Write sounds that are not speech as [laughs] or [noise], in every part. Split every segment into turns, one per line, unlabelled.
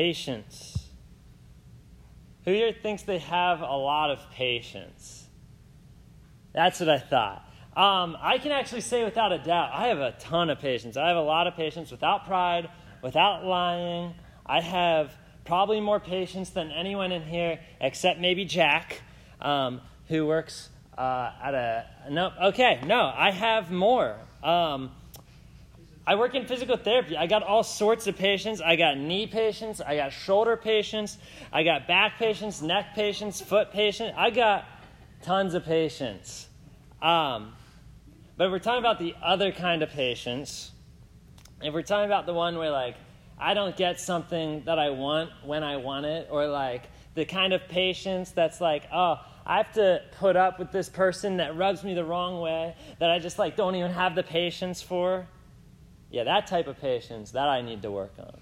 Patience. Who here thinks they have a lot of patience? That's what I thought. Um, I can actually say without a doubt, I have a ton of patience. I have a lot of patience without pride, without lying. I have probably more patience than anyone in here, except maybe Jack, um, who works uh, at a. No, okay, no, I have more. Um, I work in physical therapy. I got all sorts of patients. I got knee patients. I got shoulder patients. I got back patients, neck patients, foot patients. I got tons of patients. Um, but if we're talking about the other kind of patients. If we're talking about the one where, like, I don't get something that I want when I want it, or like the kind of patience that's like, oh, I have to put up with this person that rubs me the wrong way, that I just like don't even have the patience for. Yeah, that type of patience, that I need to work on.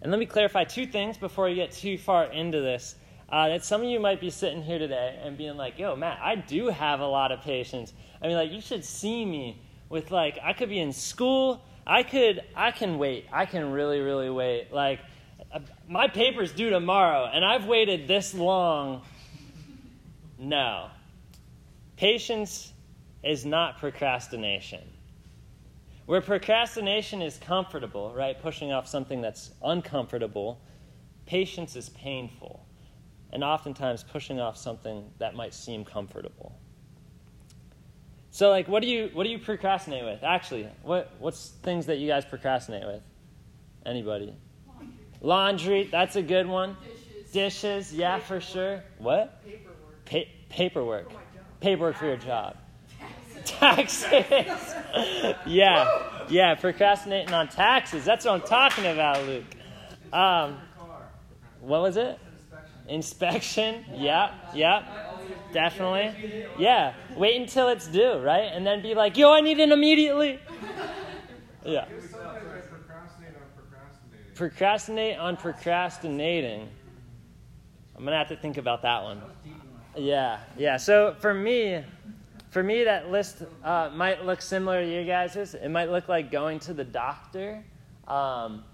And let me clarify two things before we get too far into this. Uh, that some of you might be sitting here today and being like, yo, Matt, I do have a lot of patience. I mean, like, you should see me with, like, I could be in school. I could, I can wait. I can really, really wait. Like, uh, my paper's due tomorrow, and I've waited this long. No. Patience is not procrastination. Where procrastination is comfortable, right, pushing off something that's uncomfortable, patience is painful, and oftentimes pushing off something that might seem comfortable. So, like, what do you what do you procrastinate with? Actually, what what's things that you guys procrastinate with? Anybody? Laundry. Laundry that's a good one. Dishes. Dishes, yeah, paperwork. for sure. What?
Paperwork.
Pa- paperwork. Paperwork for your job taxes. [laughs] yeah, yeah, procrastinating on taxes. That's what I'm talking about, Luke. Um, what was it? Inspection. Yeah, yeah, definitely. Yeah, wait until it's due, right? And then be like, yo, I need it immediately. [laughs] Yeah. Procrastinate on procrastinating. I'm going to have to think about that one. Yeah, yeah. So for me, for me, that list uh, might look similar to you guys's. It might look like going to the doctor. Um,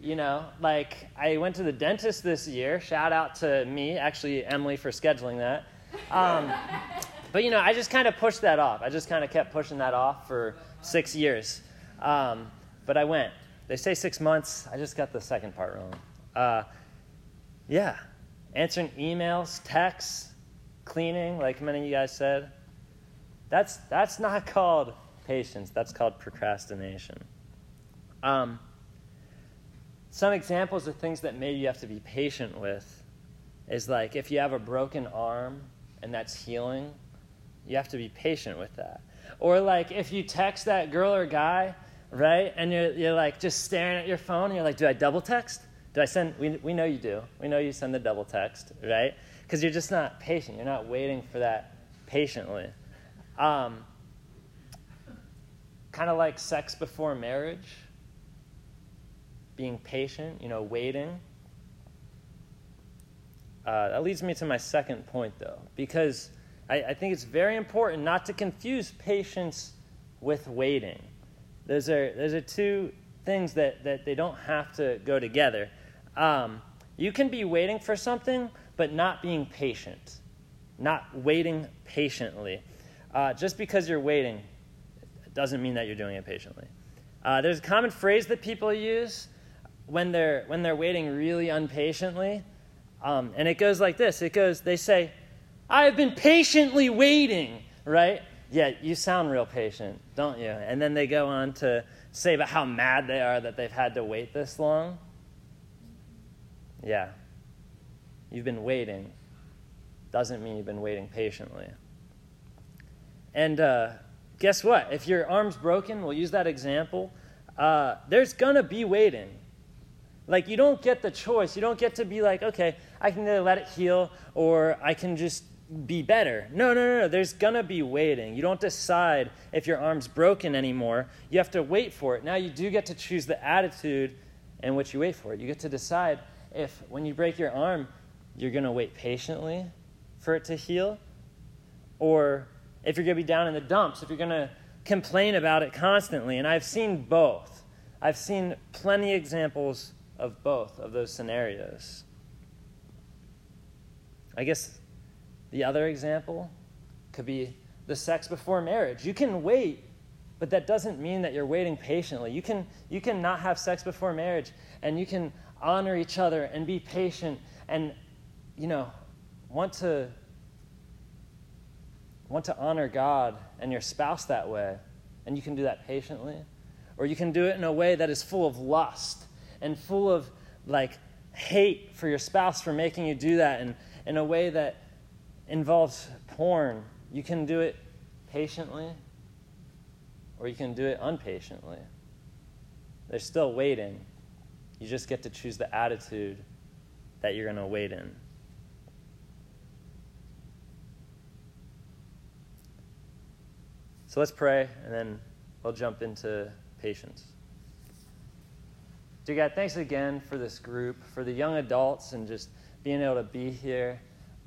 you know, like I went to the dentist this year. Shout out to me, actually, Emily, for scheduling that. Um, but, you know, I just kind of pushed that off. I just kind of kept pushing that off for six years. Um, but I went. They say six months. I just got the second part wrong. Uh, yeah. Answering emails, texts, cleaning, like many of you guys said. That's, that's not called patience, that's called procrastination. Um, some examples of things that maybe you have to be patient with is like if you have a broken arm and that's healing, you have to be patient with that. Or like if you text that girl or guy, right, and you're, you're like just staring at your phone and you're like, do I double text? Do I send? We, we know you do. We know you send the double text, right? Because you're just not patient. You're not waiting for that patiently. Um, kind of like sex before marriage, being patient, you know, waiting. Uh, that leads me to my second point, though, because I, I, think it's very important not to confuse patience with waiting. Those are, those are two things that, that they don't have to go together. Um, you can be waiting for something, but not being patient, not waiting patiently. Uh, just because you're waiting doesn't mean that you're doing it patiently. Uh, there's a common phrase that people use when they're, when they're waiting really impatiently. Um, and it goes like this it goes, they say, I have been patiently waiting, right? Yeah, you sound real patient, don't you? And then they go on to say about how mad they are that they've had to wait this long. Yeah. You've been waiting. Doesn't mean you've been waiting patiently. And uh, guess what? If your arm's broken, we'll use that example, uh, there's going to be waiting. Like, you don't get the choice. You don't get to be like, okay, I can either let it heal or I can just be better. No, no, no, no. There's going to be waiting. You don't decide if your arm's broken anymore. You have to wait for it. Now, you do get to choose the attitude in which you wait for it. You get to decide if, when you break your arm, you're going to wait patiently for it to heal or if you're going to be down in the dumps, if you're going to complain about it constantly. And I've seen both. I've seen plenty examples of both of those scenarios. I guess the other example could be the sex before marriage. You can wait, but that doesn't mean that you're waiting patiently. You can, you can not have sex before marriage, and you can honor each other and be patient and, you know, want to want to honor God and your spouse that way, and you can do that patiently. Or you can do it in a way that is full of lust and full of like hate for your spouse for making you do that and in a way that involves porn. You can do it patiently or you can do it unpatiently. They're still waiting. You just get to choose the attitude that you're going to wait in. So let's pray, and then we'll jump into patience. Dear God, thanks again for this group, for the young adults, and just being able to be here.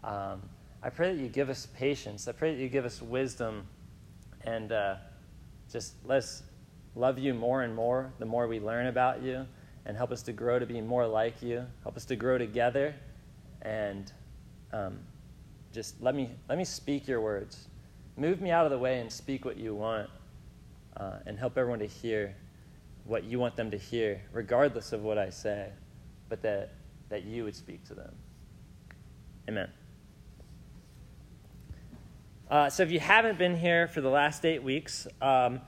Um, I pray that you give us patience. I pray that you give us wisdom, and uh, just let us love you more and more the more we learn about you, and help us to grow to be more like you. Help us to grow together, and um, just let me let me speak your words. Move me out of the way and speak what you want, uh, and help everyone to hear what you want them to hear, regardless of what I say, but that, that you would speak to them. Amen. Uh, so if you haven't been here for the last eight weeks, um,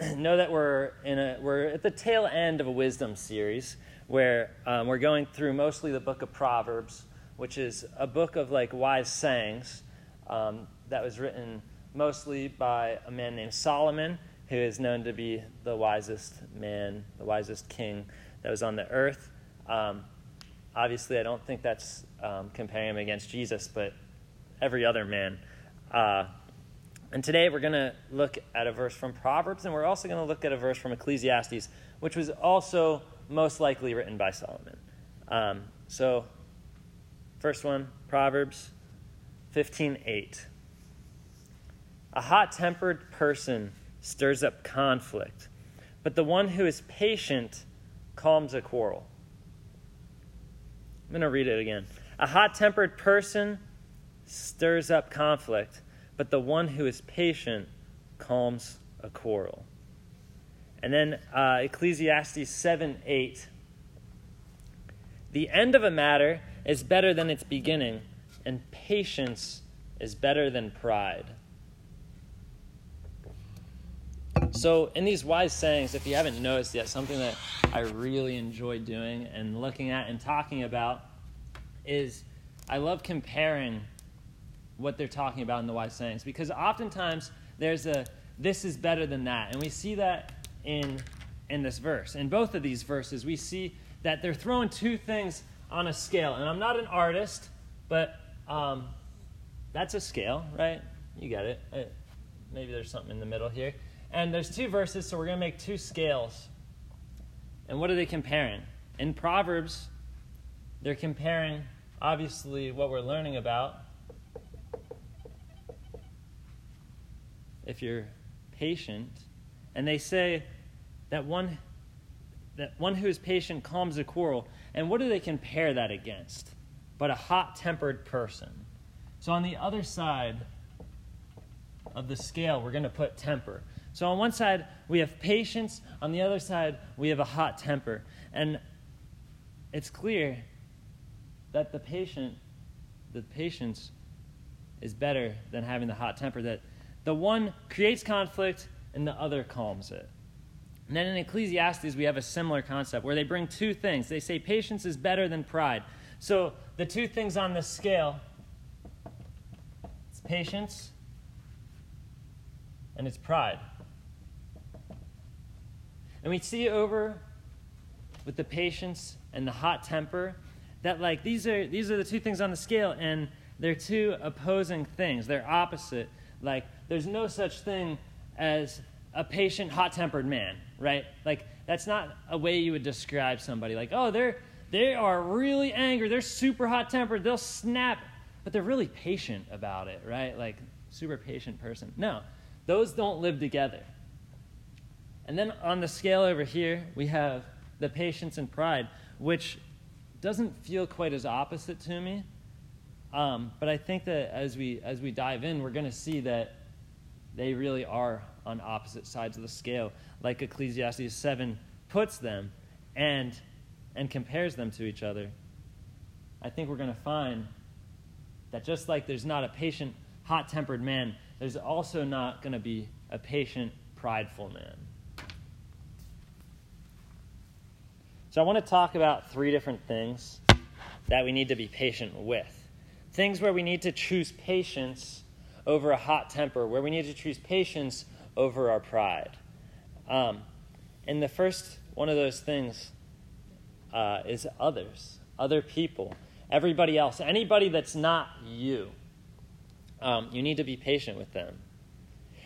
[clears throat] know that we're in a we're at the tail end of a wisdom series where um, we're going through mostly the book of Proverbs, which is a book of like wise sayings um, that was written mostly by a man named Solomon, who is known to be the wisest man, the wisest king that was on the earth. Um, obviously, I don't think that's um, comparing him against Jesus, but every other man. Uh, and today we're going to look at a verse from Proverbs, and we're also going to look at a verse from Ecclesiastes, which was also most likely written by Solomon. Um, so, first one, Proverbs 15:8. A hot tempered person stirs up conflict, but the one who is patient calms a quarrel. I'm going to read it again. A hot tempered person stirs up conflict, but the one who is patient calms a quarrel. And then uh, Ecclesiastes 7 8. The end of a matter is better than its beginning, and patience is better than pride. So, in these wise sayings, if you haven't noticed yet, something that I really enjoy doing and looking at and talking about is I love comparing what they're talking about in the wise sayings because oftentimes there's a this is better than that. And we see that in in this verse. In both of these verses, we see that they're throwing two things on a scale. And I'm not an artist, but um, that's a scale, right? You get it. Uh, maybe there's something in the middle here. And there's two verses, so we're going to make two scales. And what are they comparing? In Proverbs, they're comparing, obviously, what we're learning about. If you're patient, and they say that one that one who is patient calms a quarrel. And what do they compare that against? But a hot-tempered person. So on the other side of the scale, we're going to put temper. So on one side, we have patience. On the other side, we have a hot temper. And it's clear that the patient, the patience is better than having the hot temper, that the one creates conflict and the other calms it. And then in Ecclesiastes, we have a similar concept where they bring two things. They say patience is better than pride. So the two things on the scale it's patience and it's pride. And we see over with the patience and the hot temper that like these are these are the two things on the scale and they're two opposing things. They're opposite. Like there's no such thing as a patient hot-tempered man, right? Like that's not a way you would describe somebody. Like, oh, they're they are really angry. They're super hot-tempered. They'll snap, but they're really patient about it, right? Like super patient person. No. Those don't live together. And then on the scale over here, we have the patience and pride, which doesn't feel quite as opposite to me. Um, but I think that as we as we dive in, we're going to see that they really are on opposite sides of the scale, like Ecclesiastes seven puts them, and and compares them to each other. I think we're going to find that just like there's not a patient, hot-tempered man, there's also not going to be a patient, prideful man. So I want to talk about three different things that we need to be patient with. Things where we need to choose patience over a hot temper, where we need to choose patience over our pride. Um, and the first one of those things uh, is others, other people, everybody else, anybody that's not you. Um, you need to be patient with them.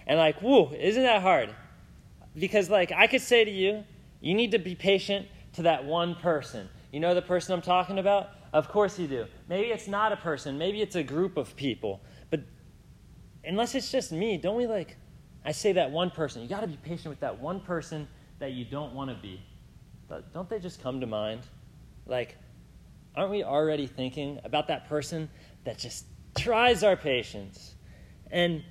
And like, whoa, isn't that hard? Because like I could say to you, you need to be patient to that one person. You know the person I'm talking about? Of course you do. Maybe it's not a person, maybe it's a group of people. But unless it's just me, don't we like, I say that one person. You got to be patient with that one person that you don't want to be. But Don't they just come to mind? Like, aren't we already thinking about that person that just tries our patience? And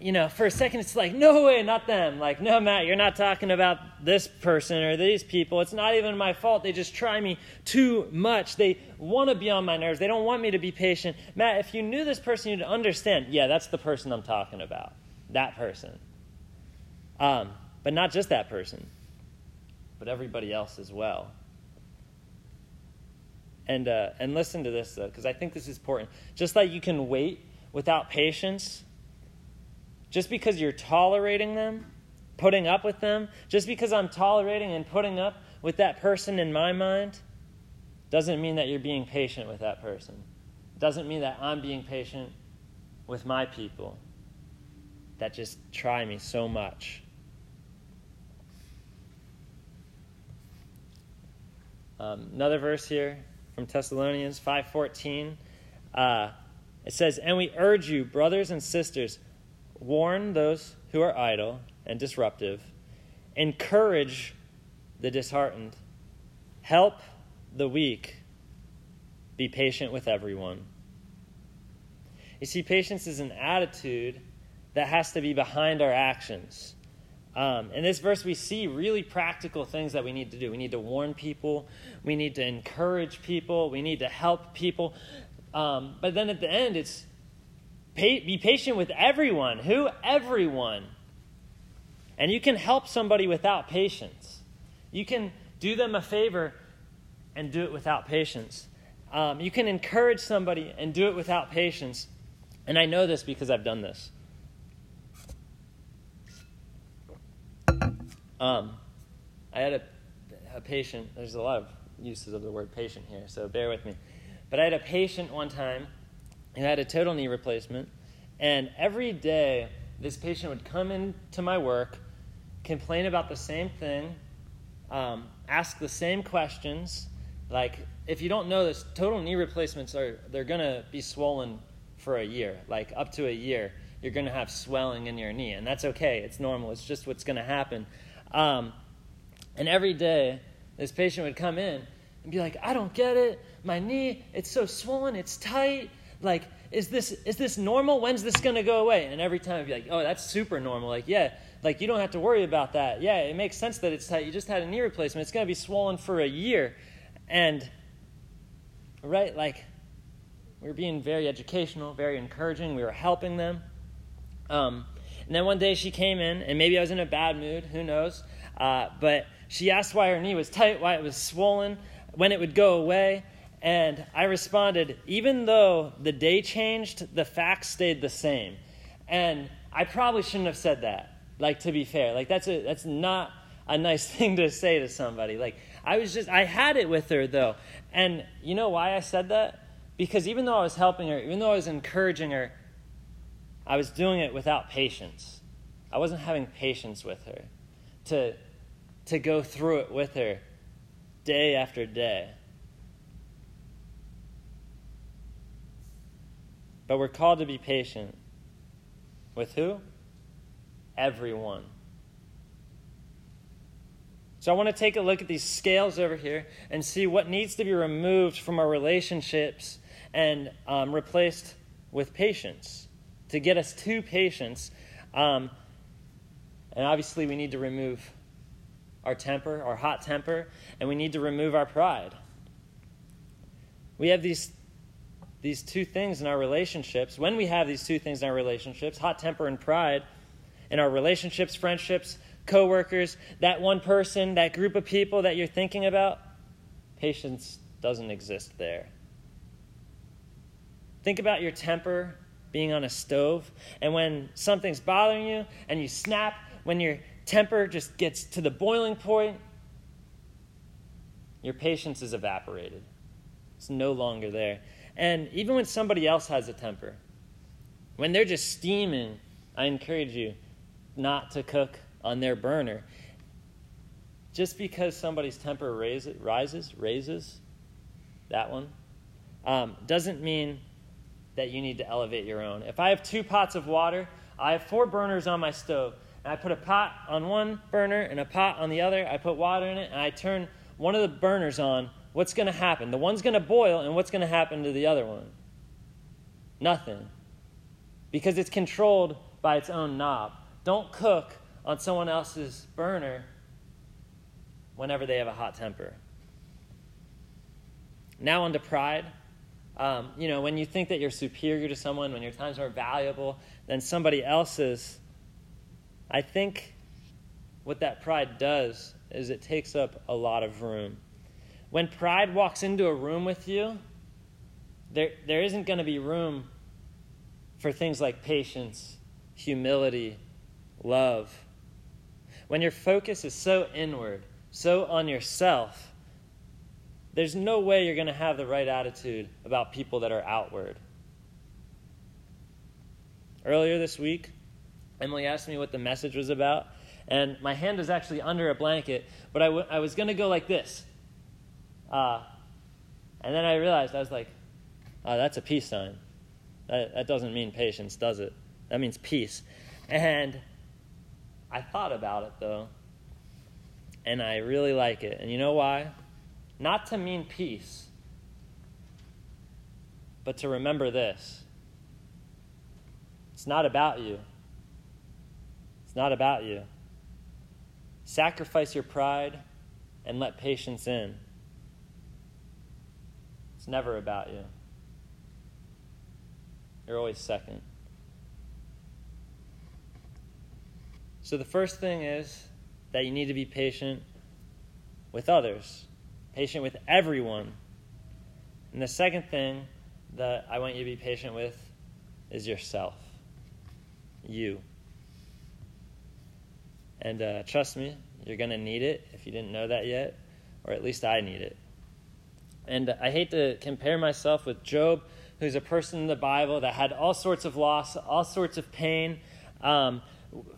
you know, for a second it's like, no way, not them. Like, no, Matt, you're not talking about this person or these people. It's not even my fault. They just try me too much. They want to be on my nerves. They don't want me to be patient. Matt, if you knew this person, you'd understand. Yeah, that's the person I'm talking about. That person. Um, but not just that person, but everybody else as well. And, uh, and listen to this, though, because I think this is important. Just like you can wait without patience just because you're tolerating them, putting up with them, just because I'm tolerating and putting up with that person in my mind, doesn't mean that you're being patient with that person. Doesn't mean that I'm being patient with my people that just try me so much. Um, another verse here from Thessalonians 5:14. Uh, it says, "And we urge you, brothers and sisters, warn those who are idle and disruptive, encourage the disheartened, help the weak, be patient with everyone. You see, patience is an attitude that has to be behind our actions. Um, in this verse, we see really practical things that we need to do. We need to warn people, we need to encourage people, we need to help people. Um, but then at the end, it's be patient with everyone. Who? Everyone. And you can help somebody without patience. You can do them a favor and do it without patience. Um, you can encourage somebody and do it without patience. And I know this because I've done this. Um, I had a, a patient, there's a lot of uses of the word patient here, so bear with me. But I had a patient one time who had a total knee replacement. And every day, this patient would come into my work, complain about the same thing, um, ask the same questions. Like, if you don't know this, total knee replacements are they're gonna be swollen for a year, like up to a year. You're gonna have swelling in your knee, and that's okay. It's normal. It's just what's gonna happen. Um, and every day, this patient would come in and be like, "I don't get it. My knee, it's so swollen. It's tight. Like, is this is this normal? When's this gonna go away? And every time I'd be like, oh, that's super normal. Like, yeah, like you don't have to worry about that. Yeah, it makes sense that it's tight. You just had a knee replacement. It's gonna be swollen for a year, and right, like we were being very educational, very encouraging. We were helping them. Um, and then one day she came in, and maybe I was in a bad mood. Who knows? Uh, but she asked why her knee was tight, why it was swollen, when it would go away. And I responded, even though the day changed, the facts stayed the same. And I probably shouldn't have said that. Like to be fair, like that's a that's not a nice [laughs] thing to say to somebody. Like I was just I had it with her though. And you know why I said that? Because even though I was helping her, even though I was encouraging her, I was doing it without patience. I wasn't having patience with her to to go through it with her day after day. But we're called to be patient. With who? Everyone. So I want to take a look at these scales over here and see what needs to be removed from our relationships and um, replaced with patience to get us to patience. Um, and obviously, we need to remove our temper, our hot temper, and we need to remove our pride. We have these, these two things in our relationships. When we have these two things in our relationships, hot temper and pride, in our relationships, friendships, coworkers, that one person, that group of people that you're thinking about, patience doesn't exist there. Think about your temper being on a stove, and when something's bothering you and you snap, when your temper just gets to the boiling point, your patience is evaporated. It's no longer there. And even when somebody else has a temper, when they're just steaming, I encourage you not to cook on their burner. Just because somebody's temper raises, rises, raises, that one, um, doesn't mean that you need to elevate your own. If I have two pots of water, I have four burners on my stove, and I put a pot on one burner and a pot on the other, I put water in it, and I turn one of the burners on, what's going to happen? The one's going to boil, and what's going to happen to the other one? Nothing. Because it's controlled by its own knob. Don't cook on someone else's burner whenever they have a hot temper. Now, on to pride. Um, you know, when you think that you're superior to someone, when your time's more valuable than somebody else's, I think what that pride does is it takes up a lot of room. When pride walks into a room with you, there, there isn't going to be room for things like patience, humility, love. When your focus is so inward, so on yourself, there's no way you're going to have the right attitude about people that are outward. Earlier this week, Emily asked me what the message was about, and my hand was actually under a blanket, but I, w- I was going to go like this. Uh, and then I realized, I was like, oh, that's a peace sign. That, that doesn't mean patience, does it? That means peace. And I thought about it though, and I really like it. And you know why? Not to mean peace, but to remember this it's not about you. It's not about you. Sacrifice your pride and let patience in. It's never about you. You're always second. So the first thing is that you need to be patient with others, patient with everyone. And the second thing that I want you to be patient with is yourself. You. And uh, trust me, you're going to need it if you didn't know that yet, or at least I need it. And I hate to compare myself with Job, who's a person in the Bible that had all sorts of loss, all sorts of pain. Um,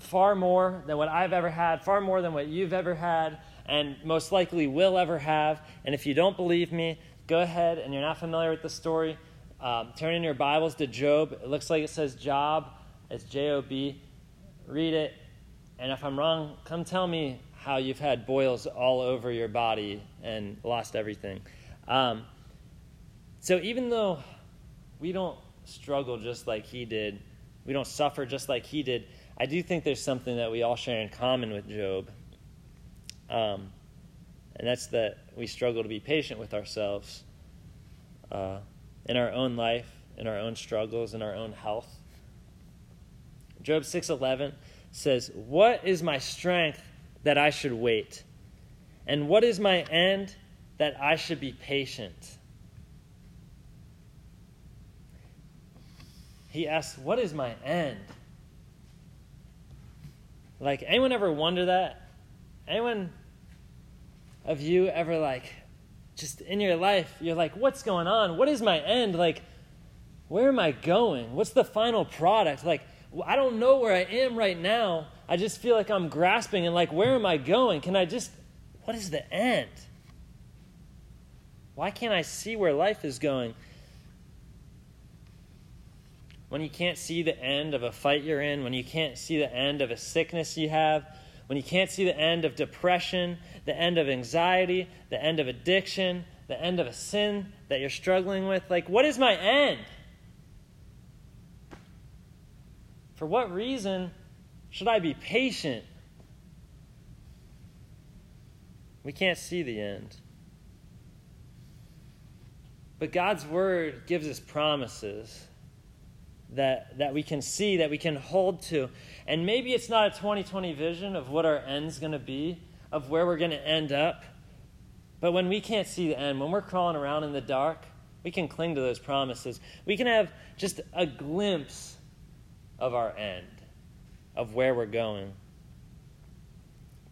far more than what I've ever had, far more than what you've ever had, and most likely will ever have. And if you don't believe me, go ahead and you're not familiar with the story, um, turn in your Bibles to Job. It looks like it says Job. It's J O B. Read it. And if I'm wrong, come tell me how you've had boils all over your body and lost everything. Um, so even though we don't struggle just like he did, we don't suffer just like he did, I do think there's something that we all share in common with Job. Um, and that's that we struggle to be patient with ourselves uh, in our own life, in our own struggles, in our own health. Job 6:11 says, "What is my strength that I should wait? And what is my end that I should be patient?" He asks, "What is my end?" Like, anyone ever wonder that? Anyone of you ever, like, just in your life, you're like, what's going on? What is my end? Like, where am I going? What's the final product? Like, I don't know where I am right now. I just feel like I'm grasping and, like, where am I going? Can I just, what is the end? Why can't I see where life is going? when you can't see the end of a fight you're in, when you can't see the end of a sickness you have, when you can't see the end of depression, the end of anxiety, the end of addiction, the end of a sin that you're struggling with, like, what is my end? For what reason should I be patient? We can't see the end. But God's word gives us promises that, that we can see, that we can hold to. And maybe it's not a 2020 vision of what our end's going to be, of where we're going to end up. But when we can't see the end, when we're crawling around in the dark, we can cling to those promises. We can have just a glimpse of our end, of where we're going.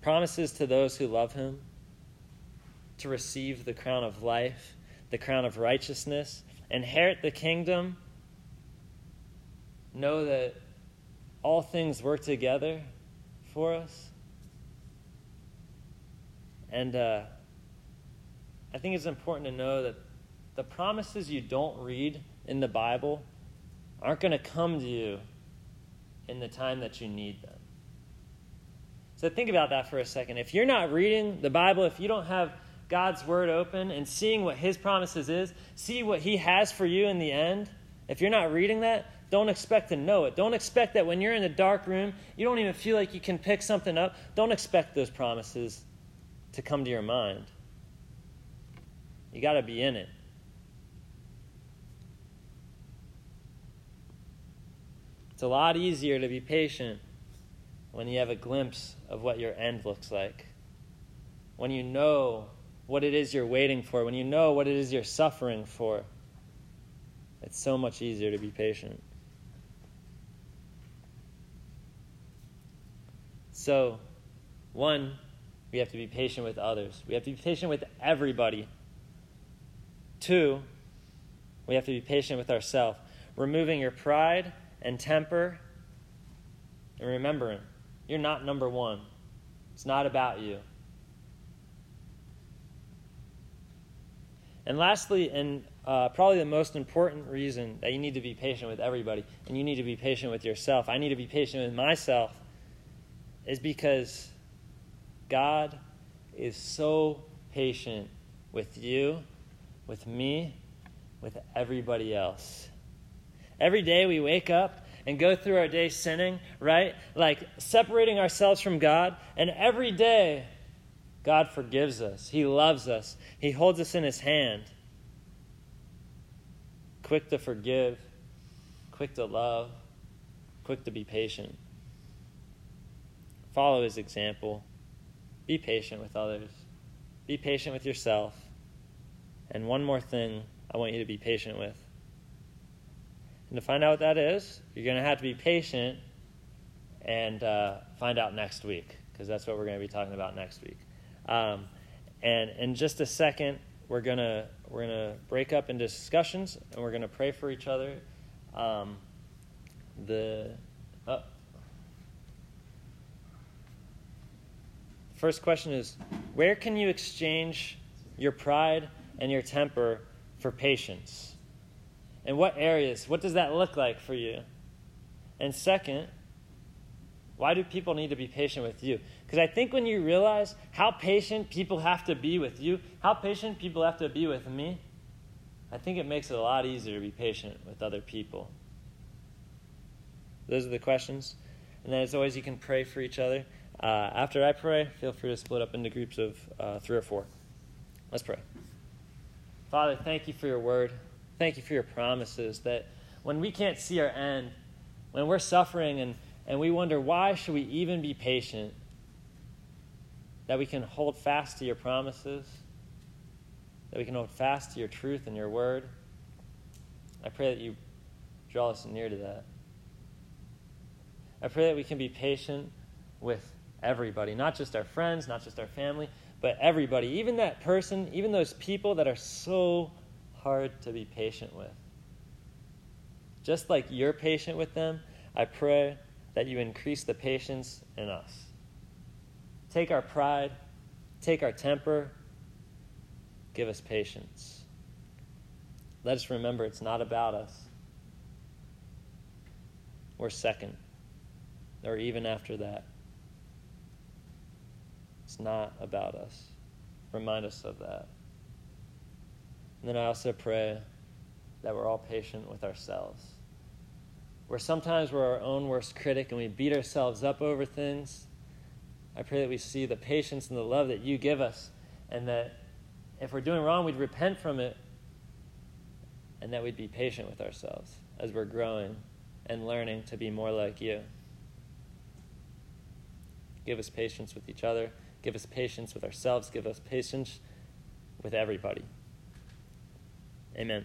Promises to those who love Him to receive the crown of life, the crown of righteousness, inherit the kingdom know that all things work together for us. And uh, I think it's important to know that the promises you don't read in the Bible aren't going to come to you in the time that you need them. So think about that for a second. If you're not reading the Bible, if you don't have God's word open and seeing what his promises is, see what he has for you in the end, if you're not reading that, don't expect to know it. Don't expect that when you're in a dark room, you don't even feel like you can pick something up. Don't expect those promises to come to your mind. You got to be in it. It's a lot easier to be patient when you have a glimpse of what your end looks like. When you know what it is you're waiting for, when you know what it is you're suffering for. It's so much easier to be patient. So, one, we have to be patient with others. We have to be patient with everybody. Two, we have to be patient with ourselves. Removing your pride and temper and remembering you're not number one. It's not about you. And lastly, and uh, probably the most important reason that you need to be patient with everybody, and you need to be patient with yourself. I need to be patient with myself is because God is so patient with you, with me, with everybody else. Every day we wake up and go through our day sinning, right? Like separating ourselves from God. And every day, God forgives us. He loves us. He holds us in His hand. Quick to forgive, quick to love, quick to be patient. Follow his example. Be patient with others. Be patient with yourself. And one more thing I want you to be patient with. And to find out what that is, you're going to have to be patient and uh, find out next week, because that's what we're going to be talking about next week. Um, and in just a second, we're to we're to break up into discussions and we're to pray for each other. Um, the oh, First question is where can you exchange your pride and your temper for patience? And what areas? What does that look like for you? And second, why do people need to be patient with you? Because I think when you realize how patient people have to be with you, how patient people have to be with me, I think it makes it a lot easier to be patient with other people. Those are the questions. And then, as always, you can pray for each other. Uh, after I pray, feel free to split up into groups of uh, three or four. Let's pray. Father, thank you for your word. Thank you for your promises that when we can't see our end, when we're suffering and, and we wonder why should we even be patient, that we can hold fast to your promises, that we can hold fast to your truth and your word. I pray that you draw us near to that. I pray that we can be patient with everybody, not just our friends, not just our family, but everybody, even that person, even those people that are so hard to be patient with. Just like you're patient with them, I pray that you increase the patience in us. Take our pride, take our temper, give us patience. Let us remember it's not about us. We're second, or even after that. It's not about us. Remind us of that. And then I also pray that we're all patient with ourselves. Where sometimes we're our own worst critic and we beat ourselves up over things, I pray that we see the patience and the love that you give us, and that if we're doing wrong, we'd repent from it, and that we'd be patient with ourselves as we're growing and learning to be more like you. Give us patience with each other. Give us patience with ourselves. Give us patience with everybody. Amen.